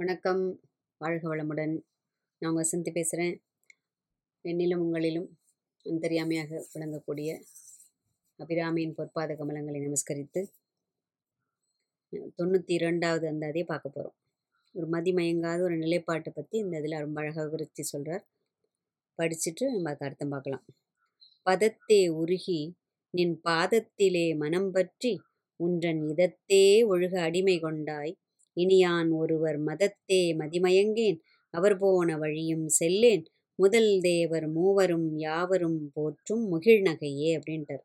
வணக்கம். வாழ்க வளமுடன். நான் உங்கள் வசந்தி பேசுகிறேன் என்னிலும் உங்களிலும் அந்தரியாமையாக விளங்கக்கூடிய அபிராமியின் பொற்பாத கமலங்களை நமஸ்கரித்து தொண்ணூற்றி இரண்டாவது அந்த அதையே பார்க்க போகிறோம் ஒரு மதிமயங்காத ஒரு நிலைப்பாட்டை பற்றி இந்த இதில் ரொம்ப அழகாக விருத்தி சொல்கிறார் படிச்சுட்டு நம்ம அதுக்கு அர்த்தம் பார்க்கலாம். பதத்தே உருகி நின் பாதத்திலே மனம் பற்றி உன்றன் இதத்தே ஒழுக அடிமை கொண்டாய் இனியான் ஒருவர் மதத்தே மதிமயங்கேன் அவர் போன வழியும் செல்லேன். முதல் தேவர் மூவரும் யாவரும் போற்றும் முகிழ்நகையே அப்படின்ட்டார்.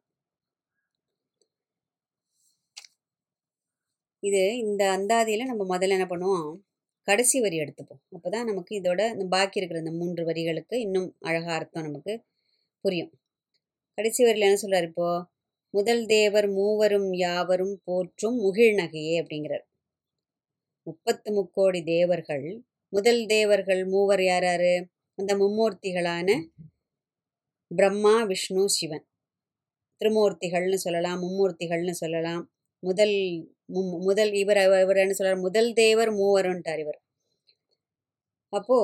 இது இந்த அந்தாதியில் நம்ம முதல்ல என்ன பண்ணுவோம்? கடைசி வரி எடுத்துப்போம். அப்போ தான் நமக்கு இதோட இந்த பாக்கி இருக்கிற இந்த மூன்று வரிகளுக்கு இன்னும் அழகாக அர்த்தம் நமக்கு புரியும். கடைசி வரியில் என்ன சொல்கிறார் இப்போது முதல் தேவர் மூவரும் யாவரும் போற்றும் முகிழ்நகையே அப்படிங்கிறார். முப்பத்து முக்கோடி தேவர்கள். முதல் தேவர்கள் மூவர் யார் யாரு அந்த மும்மூர்த்திகளான பிரம்மா விஷ்ணு சிவன். திருமூர்த்திகள்னு சொல்லலாம் மும்மூர்த்திகள்னு சொல்லலாம். முதல் மும் முதல் இவர் இவர் என்ன சொல்றார்? முதல் தேவர் மூவருன்ட்டார் இவர். அப்போ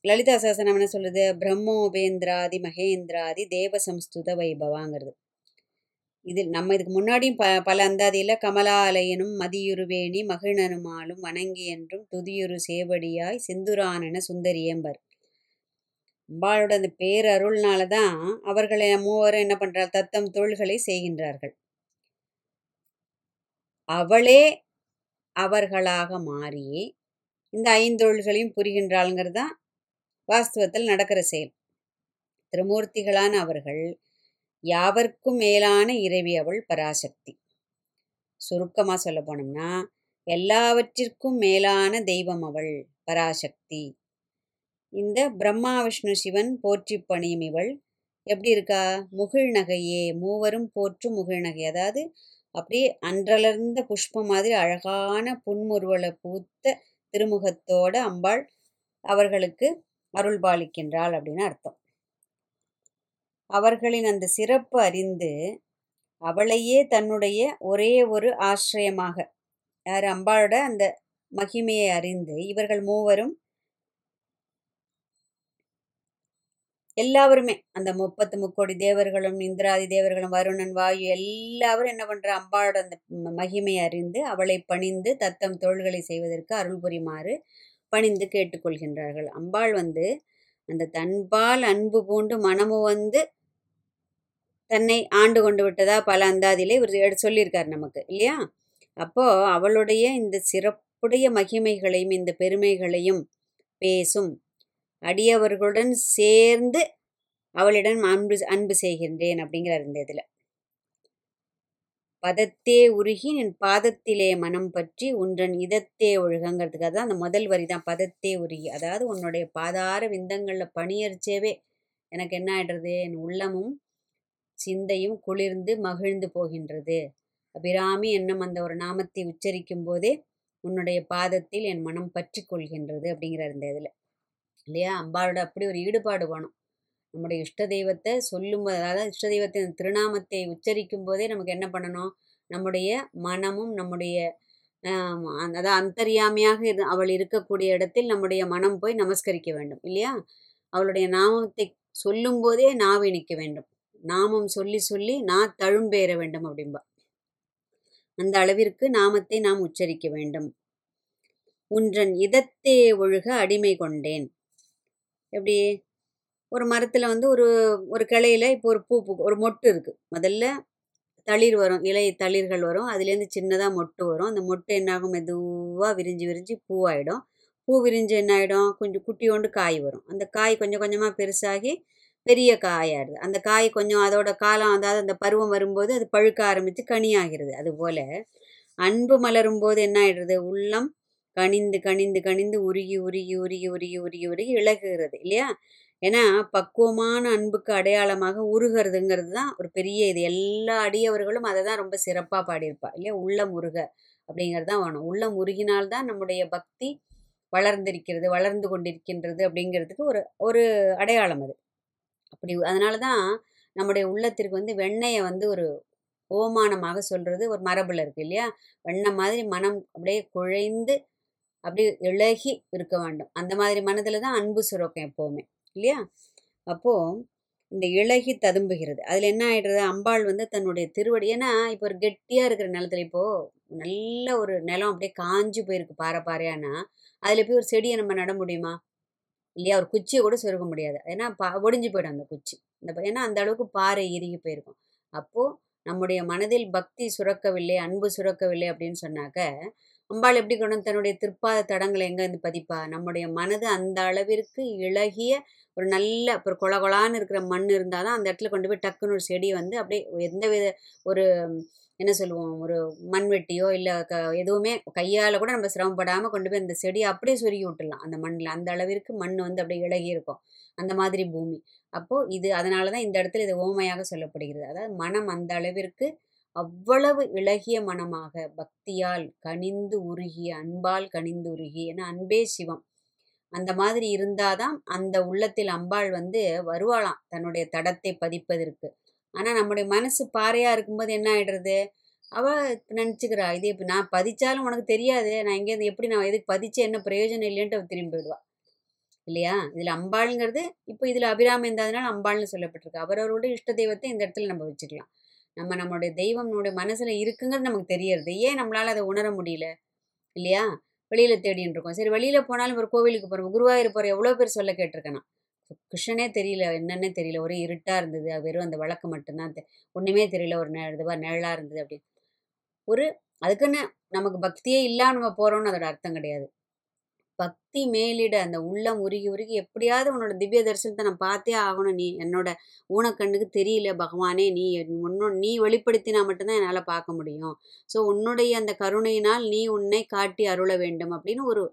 லலிதா சாசனம் என்ன சொல்லுது? பிரம்மோபேந்திராதி மகேந்திராதி தேவ சம்ஸ்துத வைபவாங்கிறது. இதில் நம்ம இதுக்கு முன்னாடியும் ப பல அந்தாதியில் கமலாலயனும் மதியுருவேணி மகிழனுமாலும் வணங்கி என்றும் துதியுரு சேவடியாய் செந்துரானன சுந்தரியம்பர் அம்பாளோட அந்த பேரருள்னால தான் அவர்களை மூவரும் என்ன பண்ணுறாள் தத்தம் தொழில்களை செய்கின்றார்கள். அவளே அவர்களாக மாறி இந்த ஐந்தொழில்களையும் புரிகின்றாளுங்கிறது தான் வாஸ்தவத்தில் நடக்கிற செயல். திருமூர்த்திகளான அவர்கள் யாவர்க்கும் மேலான இறைவி அவள் பராசக்தி. சுருக்கமாக சொல்ல போனோம்னா எல்லாவற்றிற்கும் மேலான தெய்வம் அவள் பராசக்தி. இந்த பிரம்மா விஷ்ணு சிவன் போற்றி பணியும் இவள் எப்படி இருக்கா? முகிழ் நகையே மூவரும் போற்றும் முகிழ் நகை. அதாவது அப்படியே அன்றலர்ந்த புஷ்பம் மாதிரி அழகான புன்முறுவலை பூத்த திருமுகத்தோட அம்பாள் அவர்களுக்கு அருள் பாலிக்கின்றாள் அப்படின்னு அர்த்தம். அவர்களின் அந்த சிறப்பு அறிந்து அவளையே தன்னுடைய ஒரே ஒரு ஆசிரியமாக யார்? அம்பாளோட அந்த மகிமையை அறிந்து இவர்கள் மூவரும் எல்லாருமே அந்த முப்பத்து முக்கோடி தேவர்களும் இந்திராதி தேவர்களும் வருணன் வாயு எல்லாரும் என்ன பண்ற அம்பாளோட அந்த மகிமையை அறிந்து அவளை பணிந்து தத்தம் தொழில்களை செய்வதற்கு அருள் புரிமாறு பணிந்து கேட்டுக்கொள்கின்றார்கள். அம்பாள் வந்து அந்த தன்பால் அன்பு பூண்டு மனமு வந்து தன்னை ஆண்டு கொண்டு விட்டதா பல அந்தாதியிலே இவர் சொல்லியிருக்கார் நமக்கு இல்லையா? அப்போ அவளுடைய இந்த சிறப்புடைய மகிமைகளையும் இந்த பெருமைகளையும் பேசும் அடியவர்களுடன் சேர்ந்து அவளிடம் அன்பு அன்பு செய்கின்றேன் அப்படிங்கிறார் இந்த இதில். பதத்தே உருகி என் பாதத்திலே மனம் பற்றி உன்றன் இதத்தே ஒழுகங்கிறதுக்காக தான் அந்த முதல் வரி தான் பதத்தே உருகி. அதாவது உன்னுடைய பாதார விந்தங்களில் பணியரிச்சேவே எனக்கு என்ன ஆகிடுறது என் உள்ளமும் சிந்தையும் குளிர்ந்து மகிழ்ந்து போகின்றது. அபிராமி என்னும் அந்த ஒரு நாமத்தை உச்சரிக்கும் போதே உன்னுடைய பாதத்தில் என் மனம் பற்றி கொள்கின்றது அப்படிங்கிறார் இந்த இதில். இல்லையா? அம்பாளோட அப்படி ஒரு ஈடுபாடு வேணும். நம்முடைய இஷ்ட தெய்வத்தை சொல்லும் அதாவது இஷ்ட தெய்வத்தின் திருநாமத்தை உச்சரிக்கும் போதே நமக்கு என்ன பண்ணணும்? நம்முடைய மனமும் நம்முடைய அதாவது அந்தரியாமையாக இரு அவள் இருக்கக்கூடிய இடத்தில் நம்முடைய மனம் போய் நமஸ்கரிக்க வேண்டும். இல்லையா? அவளுடைய நாமத்தை சொல்லும் போதே நாவை நிற்க வேண்டும். நாமம் சொல்லி சொல்லி நான் தழும்பேற வேண்டும் அப்படின்பா அந்த அளவிற்கு நாமத்தை நாம் உச்சரிக்க வேண்டும். உன்றன் இதத்தே ஒழுக அடிமை கொண்டேன். எப்படி? ஒரு மரத்தில் வந்து ஒரு ஒரு கிளையில இப்போ ஒரு பூ பூ ஒரு மொட்டு இருக்குது முதல்ல தளிர் வரும் இலை தளிர்கள் வரும். அதுலேருந்து சின்னதாக மொட்டு வரும். அந்த மொட்டு என்னாகும்? மெதுவாக விரிஞ்சு விரிஞ்சு பூவாயிடும். பூ விரிஞ்சு என்ன ஆகிடும் கொஞ்சம் குட்டியோண்டு காய் வரும். அந்த காய் கொஞ்சம் கொஞ்சமாக பெருசாகி பெரிய காயாடுது அந்த காய் கொஞ்சம் அதோட காலம் அதாவது அந்த பருவம் வரும்போது அது பழுக்க ஆரம்பித்து கனியாகிறது. அதுபோல் அன்பு மலரும் போது என்ன ஆயிடுறது உள்ளம் கனிந்து கனிந்து கனிந்து உருகி உருகி உருகி உருகி உருகி உருகி இழகுகிறது இல்லையா? ஏன்னா பக்குவமான அன்புக்கு அடையாளமாக உருகிறதுங்கிறது தான் ஒரு பெரிய இது. எல்லா அடியவர்களும் அதை தான் ரொம்ப சிறப்பாக பாடியிருப்பா இல்லையா? உள்ளம் உருக அப்படிங்கிறது தான் வேணும். உள்ளம் உருகினால்தான் நம்முடைய பக்தி வளர்ந்திருக்கிறது வளர்ந்து கொண்டிருக்கின்றது அப்படிங்கிறதுக்கு ஒரு ஒரு அடையாளம் அது. அப்படி அதனால தான் நம்முடைய உள்ளத்திற்கு வந்து வெண்ணெயை வந்து ஒரு ஓமானமாக சொல்கிறது ஒரு மரபில் இருக்குது இல்லையா? வெண்ணெய் மாதிரி மனம் அப்படியே குழைந்து அப்படி இழகி இருக்க வேண்டும். அந்த மாதிரி மனதில் தான் அன்பு சுரக்கும் எப்போவுமே இல்லையா? அப்போது இந்த இழகி ததும்புகிறது. அதில் என்ன ஆகிடுறது அம்பாள் வந்து தன்னுடைய திருவடி ஏன்னா இப்போ ஒரு கெட்டியாக இருக்கிற நிலத்துல இப்போது நல்ல ஒரு நிலம் அப்படியே காஞ்சு போயிருக்கு பாறை பாறையானா அதில் போய் ஒரு செடியை நம்ம நட முடியுமா? இல்லையா? ஒரு குச்சியை கூட சொருக முடியாது. ஏன்னா பா ஒடிஞ்சு போயிடும் அந்த குச்சி. இந்த ஏன்னா அந்த அளவுக்கு பாறை இறுகி போயிருக்கும். அப்போது நம்முடைய மனதில் பக்தி சுரக்கவில்லை அன்பு சுரக்கவில்லை அப்படின்னு சொன்னாக்க அம்பாள் எப்படி கொண்டு தன்னுடைய திருப்பாத தடங்களை எங்கே இருந்து பதிப்பா? நம்முடைய மனது அந்த அளவிற்கு இழகிய ஒரு நல்ல ஒரு கொல கொலான்னு இருக்கிற மண் இருந்தால் தான் அந்த இடத்துல கொண்டு போய் டக்குன்னு ஒரு செடி வந்து அப்படியே எந்த வித ஒரு என்ன சொல்லுவோம் ஒரு மண்வெட்டியோ இல்லை க எதுவுமே கையால் கூட நம்ம சிரமப்படாமல் கொண்டு போய் அந்த செடியை அப்படியே சொருகி விட்டுடலாம். அந்த மண்ணில் அந்த அளவிற்கு மண் வந்து அப்படியே இழகி இருக்கும். அந்த மாதிரி பூமி. அப்போது இது அதனால தான் இந்த இடத்துல இது ஓமையாக சொல்லப்படுகிறது. அதாவது மனம் அந்த அளவிற்கு அவ்வளவு இளகிய மனமாக பக்தியால் கனிந்து உருகிய அன்பால் கனிந்து உருகிய ஏன்னா அன்பே சிவம். அந்த மாதிரி இருந்தாதான் அந்த உள்ளத்தில் அம்பாள் வந்து வருவாளாம். தன்னுடைய தடத்தை பதிப்பதற்கு. ஆனால் நம்முடைய மனசு பாறையாக இருக்கும்போது என்ன ஆயிடுறது? அவள் நினச்சிக்கிறா இது இப்போ நான் பதிச்சாலும் உனக்கு தெரியாது. நான் எங்கேருந்து எப்படி நான் எதுக்கு பதிச்சு என்ன பிரயோஜனம் இல்லைன்ட்டு அவள் திரும்பி போயிடுவா. இல்லையா? இதில் அம்பாளுங்கிறது இப்போ இதில் அபிராமி இருந்ததுனால அம்பாள்னு சொல்லப்பட்டிருக்கு. அவரவருடைய இஷ்ட தெய்வத்தை இந்த இடத்துல நம்ம வச்சுக்கலாம். நம்ம நம்மளுடைய தெய்வம் நம்மளுடைய மனசில் இருக்குங்கிறது நமக்கு தெரியறது. ஏன் நம்மளால் அதை உணர முடியல? இல்லையா? வெளியில் தேடின்னு இருக்கோம் சரி வெளியில் போனாலும் ஒரு கோவிலுக்கு போகிறோம் குருவாயூர் போகிற எவ்வளோ பேர் சொல்ல கேட்டிருக்கேன் நான் கிருஷ்ணனே தெரியல என்னன்னே தெரியல. ஒரே இருட்டாக இருந்தது. அது வெறும் அந்த வழக்கு மட்டும்தான். ஒன்றுமே தெரியல. ஒரு நெ நிழலாக இருந்தது அப்படின்னு. ஒரு அதுக்குன்னு நமக்கு பக்தியே இல்லாமல் நம்ம போகிறோம்னு அதோட அர்த்தம் கிடையாது. பக்தி மேலிட அந்த உள்ளம் உருகி உருகி எப்படியாவது உன்னோட திவ்ய தரிசனத்தை நான் பார்த்தே ஆகணும். நீ என்னோட ஊனக்கண்ணுக்கு தெரியல பகவானே நீ உன்னோட நீ வெளிப்படுத்தினா மட்டும்தான் என்னால் பார்க்க முடியும். ஸோ உன்னுடைய அந்த கருணையினால் நீ உன்னை காட்டி அருள வேண்டும் அப்படின்னு ஒரு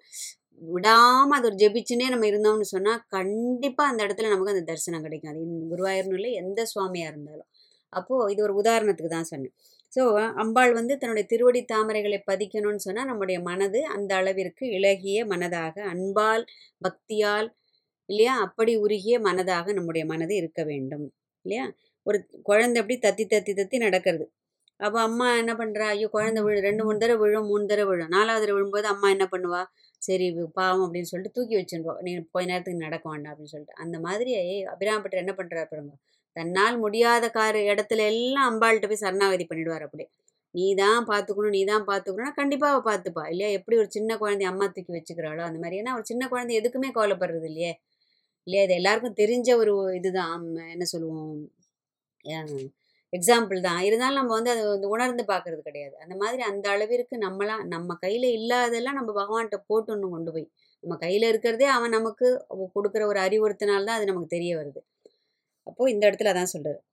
விடாமல் அது ஒரு ஜெபிச்சுனே நம்ம இருந்தோம்னு சொன்னால் கண்டிப்பாக அந்த இடத்துல நமக்கு அந்த தரிசனம் கிடைக்கும். அது குருவாயூர்னு இல்லை எந்த சுவாமியாக இருந்தாலும். அப்போது இது ஒரு உதாரணத்துக்கு தான் சொன்னேன். ஸோ அம்பாள் வந்து தன்னுடைய திருவடி தாமரைகளை பதிக்கணும்னு சொன்னால் நம்முடைய மனது அந்த அளவிற்கு இலகிய மனதாக அன்பால் பக்தியால் இல்லையா? அப்படி உருகிய மனதாக நம்முடைய மனது இருக்க வேண்டும் இல்லையா? ஒரு குழந்தை அப்படி தத்தி தத்தி தத்தி நடக்கிறது. அப்போ அம்மா என்ன பண்ணுறா ஐயோ குழந்தை விழு ரெண்டு மூணு தடவை விழும் மூணு தடவை விழும். நாலாவது தடவை விழும்போது அம்மா என்ன பண்ணுவா? சரி பாவம் அப்படின்னு சொல்லிட்டு தூக்கி வச்சுருவோம் நீ கொஞ்ச நேரத்துக்கு நடக்க வேண்டாம் அப்படின்னு சொல்லிட்டு. அந்த மாதிரி அபிராமப்பட்டர் என்ன பண்ணுறாரு பாருங்க. தன்னால் முடியாத கார் இடத்துல எல்லாம் அம்பாள்கிட்ட போய் சரணாகதி பண்ணிடுவார் அப்படியே. நீ தான் பார்த்துக்கணும் நீ தான் பார்த்துக்கணும்னா கண்டிப்பாக அவள் பார்த்துப்பா இல்லையா? எப்படி ஒரு சின்ன குழந்தை அம்மா தூக்கி வச்சுக்கிறாளோ அந்த மாதிரி. ஏன்னா ஒரு சின்ன குழந்தை எதுக்குமே கவலைப்படுறது இல்லையே. இல்லையா? இது எல்லாருக்கும் தெரிஞ்ச ஒரு இதுதான். என்ன சொல்லுவோம்? எக்ஸாம்பிள் தான். இருந்தாலும் நம்ம வந்து அதை வந்து உணர்ந்து பார்க்கறது கிடையாது. அந்த மாதிரி அந்த அளவிற்கு நம்மளாம் நம்ம கையில் இல்லாதெல்லாம் நம்ம பகவான்கிட்ட போட்டு ஒன்று கொண்டு போய் நம்ம கையில் இருக்கிறதே அவன் நமக்கு கொடுக்குற ஒரு அறிவுறுத்தினால்தான் அது நமக்கு தெரிய வருது. அப்போது இந்த இடத்துல அதான் சொல்கிறார்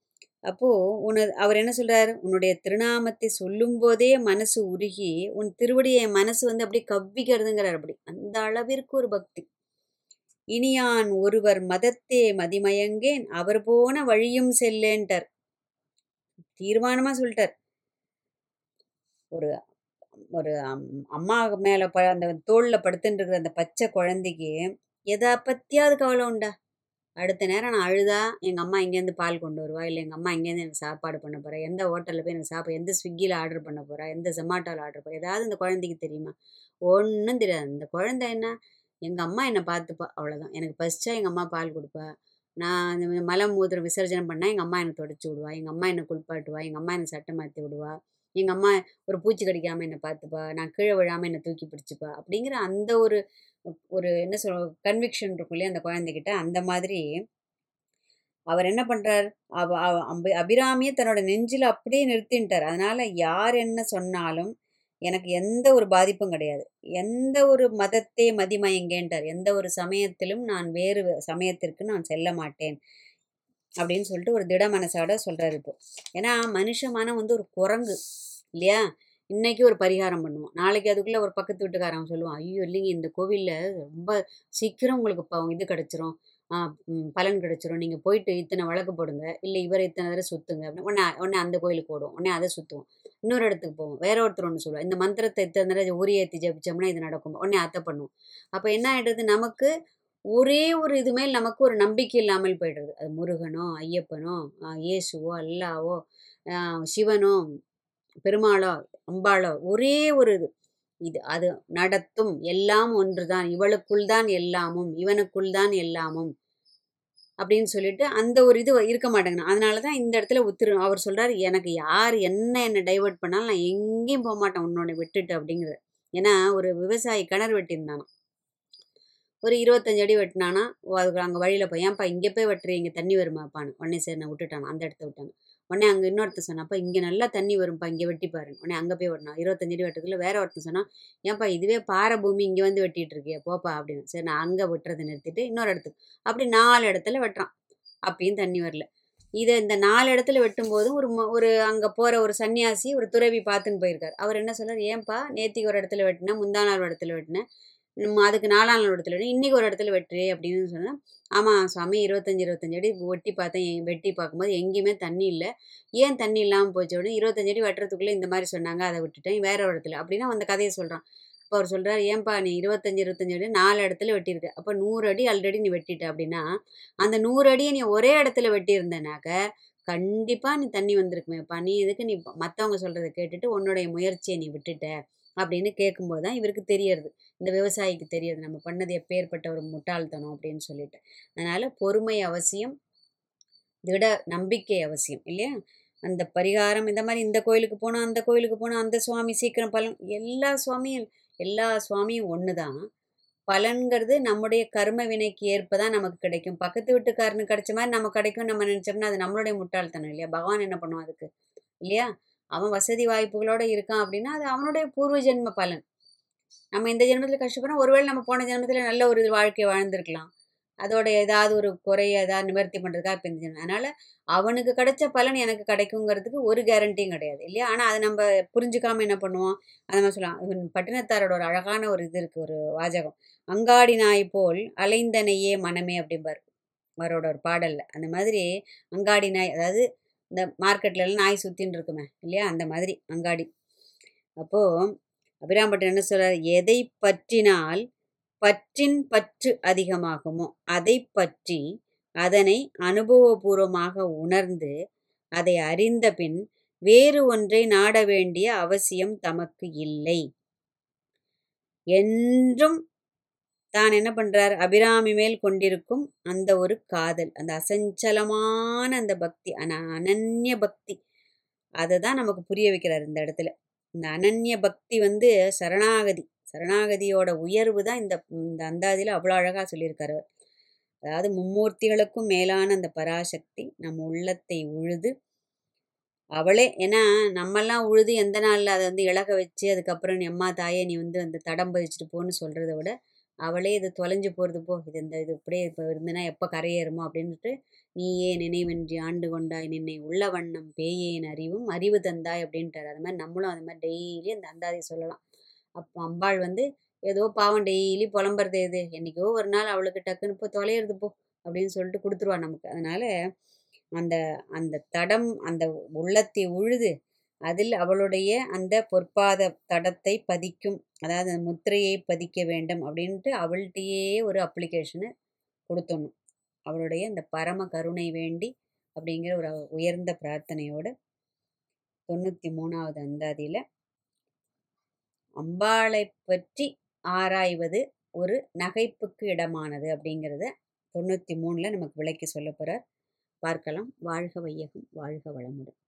அப்போது உன அவர் என்ன சொல்கிறார் உன்னுடைய திருநாமத்தை சொல்லும்போதே மனசு உருகி உன் திருவடியை மனசு வந்து அப்படியே கவ்விக்கிறதுங்கிறார் அப்படி. அந்த அளவிற்கு ஒரு பக்தி. இனியான் ஒருவர் மதத்தே மதிமயங்கேன் அவர் போன வழியும் செல்லேன்ட்டார். தீர்மானமாக சொல்லிட்டார். ஒரு ஒரு அம்- அம்மா மேலே ப அந்த தோளில் படுத்துட்டு இருக்கிற அந்த பச்சை குழந்தைக்கு எதை பற்றியாவது கவலை உண்டா? அடுத்த நேரம் நான் அழுதா எங்க அம்மா இங்கேருந்து பால் கொண்டு வருவா? இல்லை எங்க அம்மா இங்கேருந்து எனக்கு சாப்பாடு பண்ண போறா? எந்த ஹோட்டலில் போய் எனக்கு சாப்பாடு எந்த ஸ்விக்கியில் ஆர்டர் பண்ண போறா? எந்த ஜொமாட்டோவில் ஆர்டர் பண்ண ஏதாவது இந்த குழந்தைக்கு தெரியுமா? ஒன்றும் தெரியாது. இந்த குழந்தை என்ன? எங்க அம்மா என்னை பார்த்துப்பா? அவ்வளோதான் எனக்கு பசிச்சா எங்கள் அம்மா பால் கொடுப்பா. நான் இந்த மாதிரி மலம் மூத்திரம் விசர்ஜனம் பண்ணால் எங்கள் அம்மா என்னை தொடச்சி விடுவா. எங்கள் அம்மா என்னை குளிப்பாட்டுவா? எங்கள் அம்மா என்னை சட்டை மாற்றி விடுவா? எங்கள் அம்மா ஒரு பூச்சி கடிக்காமல் என்னை பார்த்துப்பா நான் கீழே விழாமல் என்னை தூக்கி பிடிச்சிப்பா அப்படிங்கிற அந்த ஒரு ஒரு என்ன சொல் கன்விக்ஷன் இருக்கும் இல்லையா அந்த குழந்தைகிட்ட அந்த மாதிரி அவர் என்ன பண்ணுறார் அவ அவ அம்பி அபிராமியை தன்னோட நெஞ்சில் அப்படியே நிறுத்தின்ட்டார். அதனால யார் என்ன சொன்னாலும் எனக்கு எந்த ஒரு பாதிப்பும் கிடையாது. எந்த ஒரு மதத்தை மதிமயங்கேன்ட்டார். எந்த ஒரு சமயத்திலும் நான் வேறு சமயத்திற்கு நான் செல்ல மாட்டேன். அப்படின்னு சொல்லிட்டு ஒரு திட மனசோட சொல்கிறாரு இப்போ. ஏன்னா மனுஷ மனம் வந்து ஒரு குரங்கு இல்லையா? இன்னைக்கு ஒரு பரிகாரம் பண்ணுவோம். நாளைக்கு அதுக்குள்ளே ஒரு பக்கத்து வீட்டுக்காரன் சொல்லுவான் ஐயோ இல்லைங்க இந்த கோவிலில் ரொம்ப சீக்கிரம் உங்களுக்கு இப்போ இது கிடச்சிரும். பலன் கிடச்சிரும். நீங்கள் போயிட்டு இத்தனை வழக்கு போடுங்க. இல்லை இவரை இத்தனை தடவை சுற்றுங்க அப்படின்னு உடனே உடனே அந்த கோயிலுக்கு போடுவோம் உடனே அதை சுற்றுவோம் இன்னொரு இடத்துக்கு போவோம். வேற ஒருத்தர் ஒன்று சொல்லுவோம் இந்த மந்திரத்தை இத்தனை தடவை உரி ஏற்றி ஜபிச்சோம்னா இது நடக்கும் உடனே அதை பண்ணுவோம். அப்போ என்ன ஆயிடுறது நமக்கு ஒரே ஒரு இது மேல் நமக்கு ஒரு நம்பிக்கை இல்லாமல் போயிடுறது. அது முருகனோ ஐயப்பனோ இயேசுவோ அல்லாவோ சிவனோ பெருமாளோ அம்பாளோ ஒரே ஒரு இது. இது அது நடத்தும் எல்லாம் ஒன்றுதான். இவளுக்குள் தான் எல்லாமும் இவனுக்குள் தான் எல்லாமும் அப்படின்னு சொல்லிட்டு அந்த ஒரு இது இருக்க மாட்டேங்கணும் அதனால தான் இந்த இடத்துல உத்திரு அவர் சொல்றாரு எனக்கு யார் என்ன என்ன டைவர்ட் பண்ணாலும் நான் எங்கேயும் போக மாட்டேன் உன்னோட விட்டுட்டு அப்படிங்கிறது ஏன்னா ஒரு விவசாயி கிணறு வெட்டியிருந்தானோ ஒரு இருபத்தஞ்சு அடி வெட்டினானா அதுக்கு அங்கே வழியில் போய் ஏன்ப்பா இங்கே போய் வெட்டுறீங்க இங்கே தண்ணி வருமாப்பான்னு உடனே சரி நான் விட்டுட்டான் அந்த இடத்த விட்டாங்க உடனே அங்கே இன்னொருத்த சொன்னாப்பா இங்கே நல்லா தண்ணி வரும்ப்பா இங்கே வெட்டி பாருங்க உடனே அங்கே போய் வெட்டினா இருபத்தஞ்சு அடி வெட்டதுல வேற ஒருத்தன் சொன்னால் ஏன்ப்பா இதுவே பாறை பூமி இங்கே வந்து வெட்டிட்டு இருக்கியா போப்பா அப்படின்னு. சரி நான் அங்கே வெட்டுறதை நிறுத்திட்டு இன்னொரு இடத்துக்கு அப்படி நாலு இடத்துல வெட்டுறான். அப்பயும் தண்ணி வரல. இதை இந்த நாலு இடத்துல வெட்டும்போது ஒரு ஒரு அங்கே போகிற ஒரு சன்னியாசி ஒரு துறவி பார்த்துன்னு போயிருக்கார். அவர் என்ன சொல்றார் ஏன்பா நேத்திக்கு ஒரு இடத்துல வெட்டினேன் முந்தா நாள் ஒரு இடத்துல வெட்டினேன் அதுக்கு நாலாம் நாள் இடத்துல வெட்டி இன்னைக்கு ஒரு இடத்துல வெட்டுறே அப்படின்னு சொன்னால் ஆமாம் சுவாமி இருபத்தஞ்சி இருபத்தஞ்சு அடி வெட்டி பார்த்தேன் வெட்டி பார்க்கும்போது எங்கேயுமே தண்ணி இல்லை. ஏன் தண்ணி இல்லாமல் போச்சு உடனே இருபத்தஞ்சு அடி வெட்டுறதுக்குள்ளே இந்த மாதிரி சொன்னாங்க அதை விட்டுட்டேன் வேற ஒரு இடத்துல அப்படின்னா அந்த கதையை சொல்கிறான் அப்போ அவர் சொல்கிறார் ஏன்பா நீ இருபத்தஞ்சி இருபத்தஞ்சி அடி நாலு இடத்துல வெட்டியிருக்க. அப்போ நூறு அடி ஆல்ரெடி நீ வெட்டிட்ட அப்படின்னா அந்த நூறு அடியை நீ ஒரே இடத்துல வெட்டியிருந்தனாக்க கண்டிப்பாக நீ தண்ணி வந்திருக்குமேப்பா. நீ இதுக்கு நீ மற்றவங்க சொல்கிறத கேட்டுட்டு உன்னுடைய முயற்சியை நீ விட்டுட்ட. அப்படின்னு கேட்கும்போது தான் இவருக்கு தெரியறது. இந்த விவசாயிக்கு தெரியறது நம்ம பண்ணது எப்பேற்பட்ட ஒரு முட்டாள்தனம் அப்படின்னு சொல்லிட்டு. அதனால் பொறுமை அவசியம் திட நம்பிக்கை அவசியம் இல்லையா? அந்த பரிகாரம் இந்த மாதிரி இந்த கோயிலுக்கு போனால் அந்த கோயிலுக்கு போனால் அந்த சுவாமி சீக்கிரம் பலன் எல்லா சுவாமியும் எல்லா சுவாமியும் ஒன்று தான். பலன்கிறது நம்முடைய கர்ம வினைக்கு ஏற்ப தான் நமக்கு கிடைக்கும். பக்கத்து வீட்டுக்காரனுக்கு கிடைச்ச மாதிரி நம்ம கிடைக்கும் நம்ம நினச்சோம்னா அது நம்மளுடைய முட்டாள்தனம் இல்லையா? பகவான் என்ன பண்ணுவோம் அதுக்கு இல்லையா? அவன் வசதி வாய்ப்புகளோட இருக்கான் அப்படின்னா அது அவனுடைய பூர்வ ஜென்ம பலன். நம்ம இந்த ஜென்மத்தில் கஷ்டப்படுறோம். ஒருவேளை நம்ம போன ஜென்மத்தில் நல்ல ஒரு வாழ்க்கையை வாழ்ந்திருக்கலாம். அதோட ஏதாவது ஒரு குறைய ஏதாவது நிவர்த்தி பண்ணுறதுக்காக இப்போ இந்த ஜென்மம் அதனால் அவனுக்கு கிடைச்ச பலன் எனக்கு கிடைக்குங்கிறதுக்கு ஒரு கேரண்டியும் கிடையாது இல்லையா? ஆனால் அதை நம்ம புரிஞ்சுக்காமல் என்ன பண்ணுவோம்? அதை நம்ம சொல்லலாம். இவன் பட்டினத்தாரோட ஒரு அழகான ஒரு இது இருக்குது ஒரு வாஜகம். அங்காடி நாய் போல் அலைந்தனையே மனமே அப்படிம்பார். அவரோட ஒரு பாடலில். அந்த மாதிரி அங்காடி நாய் அதாவது இந்த மார்க்கெட்லலாம் நாய் சுற்றின்னு இருக்குமே இல்லையா? அந்த மாதிரி அங்காடி. அப்போது அபிராம்பட்டன் என்ன சொல்கிறார் எதை பற்றினால் பற்றின் பற்று அதிகமாகுமோ அதை பற்றி அதனை அனுபவபூர்வமாக உணர்ந்து அதை அறிந்த பின் வேறு ஒன்றை நாட வேண்டிய அவசியம் தமக்கு இல்லை என்றும் தான் என்ன பண்றார்? அபிராமி மேல் கொண்டிருக்கும் அந்த ஒரு காதல் அந்த அசஞ்சலமான அந்த பக்தி அனன்ய பக்தி. அதை தான் நமக்கு புரிய வைக்கிறார் இந்த இடத்துல. இந்த அனன்ய பக்தி வந்து சரணாகதி. சரணாகதியோட உயர்வு தான் இந்த இந்த அந்தாதியில் அவ்வளோ அழகாக சொல்லியிருக்காரு அவர். அதாவது மும்மூர்த்திகளுக்கும் மேலான அந்த பராசக்தி நம்ம உள்ளத்தை உழுது அவளே ஏன்னா நம்மெல்லாம் உழுது எந்த நாளில் அதை வந்து இழக வச்சு அதுக்கப்புறம் நீ அம்மா தாயே நீ வந்து அந்த தடம் பதிச்சுட்டு போன்னு சொல்கிறத விட அவளே இது தொலைஞ்சு போகிறது போ. இது இந்த இது இப்படியே இப்போ இருந்தனா எப்போ கரையேறுமோ அப்படின்ட்டு நீயே நினைவின்றி ஆண்டு கொண்டாய். நின்னை உள்ள வண்ணம் பேயேன் அறிவும் அறிவு தந்தாய் அப்படின்ட்டார். அது மாதிரி நம்மளும் அது மாதிரி டெய்லி அந்த அந்தாதி சொல்லலாம். அப்போ அம்பாள் வந்து ஏதோ பாவம் டெய்லி புலம்புறது இது என்றைக்கோ ஒரு நாள் அவளுக்கு டக்குன்னு இப்போ தொலையிறது போ அப்படின்னு சொல்லிட்டு கொடுத்துருவா நமக்கு. அதனால் அந்த அந்த தடம் அந்த உள்ளத்தை உழுது அதில் அவளுடைய அந்த பொற்பாத தடத்தை பதிக்கும் அதாவது அந்த முத்திரையை பதிக்க வேண்டும் அப்படின்ட்டு அவள்கிட்டயே ஒரு அப்ளிகேஷனை கொடுத்துடணும். அவளுடைய அந்த பரம கருணை வேண்டி அப்படிங்கிற ஒரு உயர்ந்த பிரார்த்தனையோட தொண்ணூற்றி மூணாவது அந்தாதியில் அம்பாளை பற்றி ஆராய்வது ஒரு நகைப்புக்கு இடமானது அப்படிங்கிறத தொண்ணூற்றி மூணில் நமக்கு விளக்கி சொல்ல போகிறார் பார்க்கலாம். வாழ்க வையகம் வாழ்க வளமுடன்.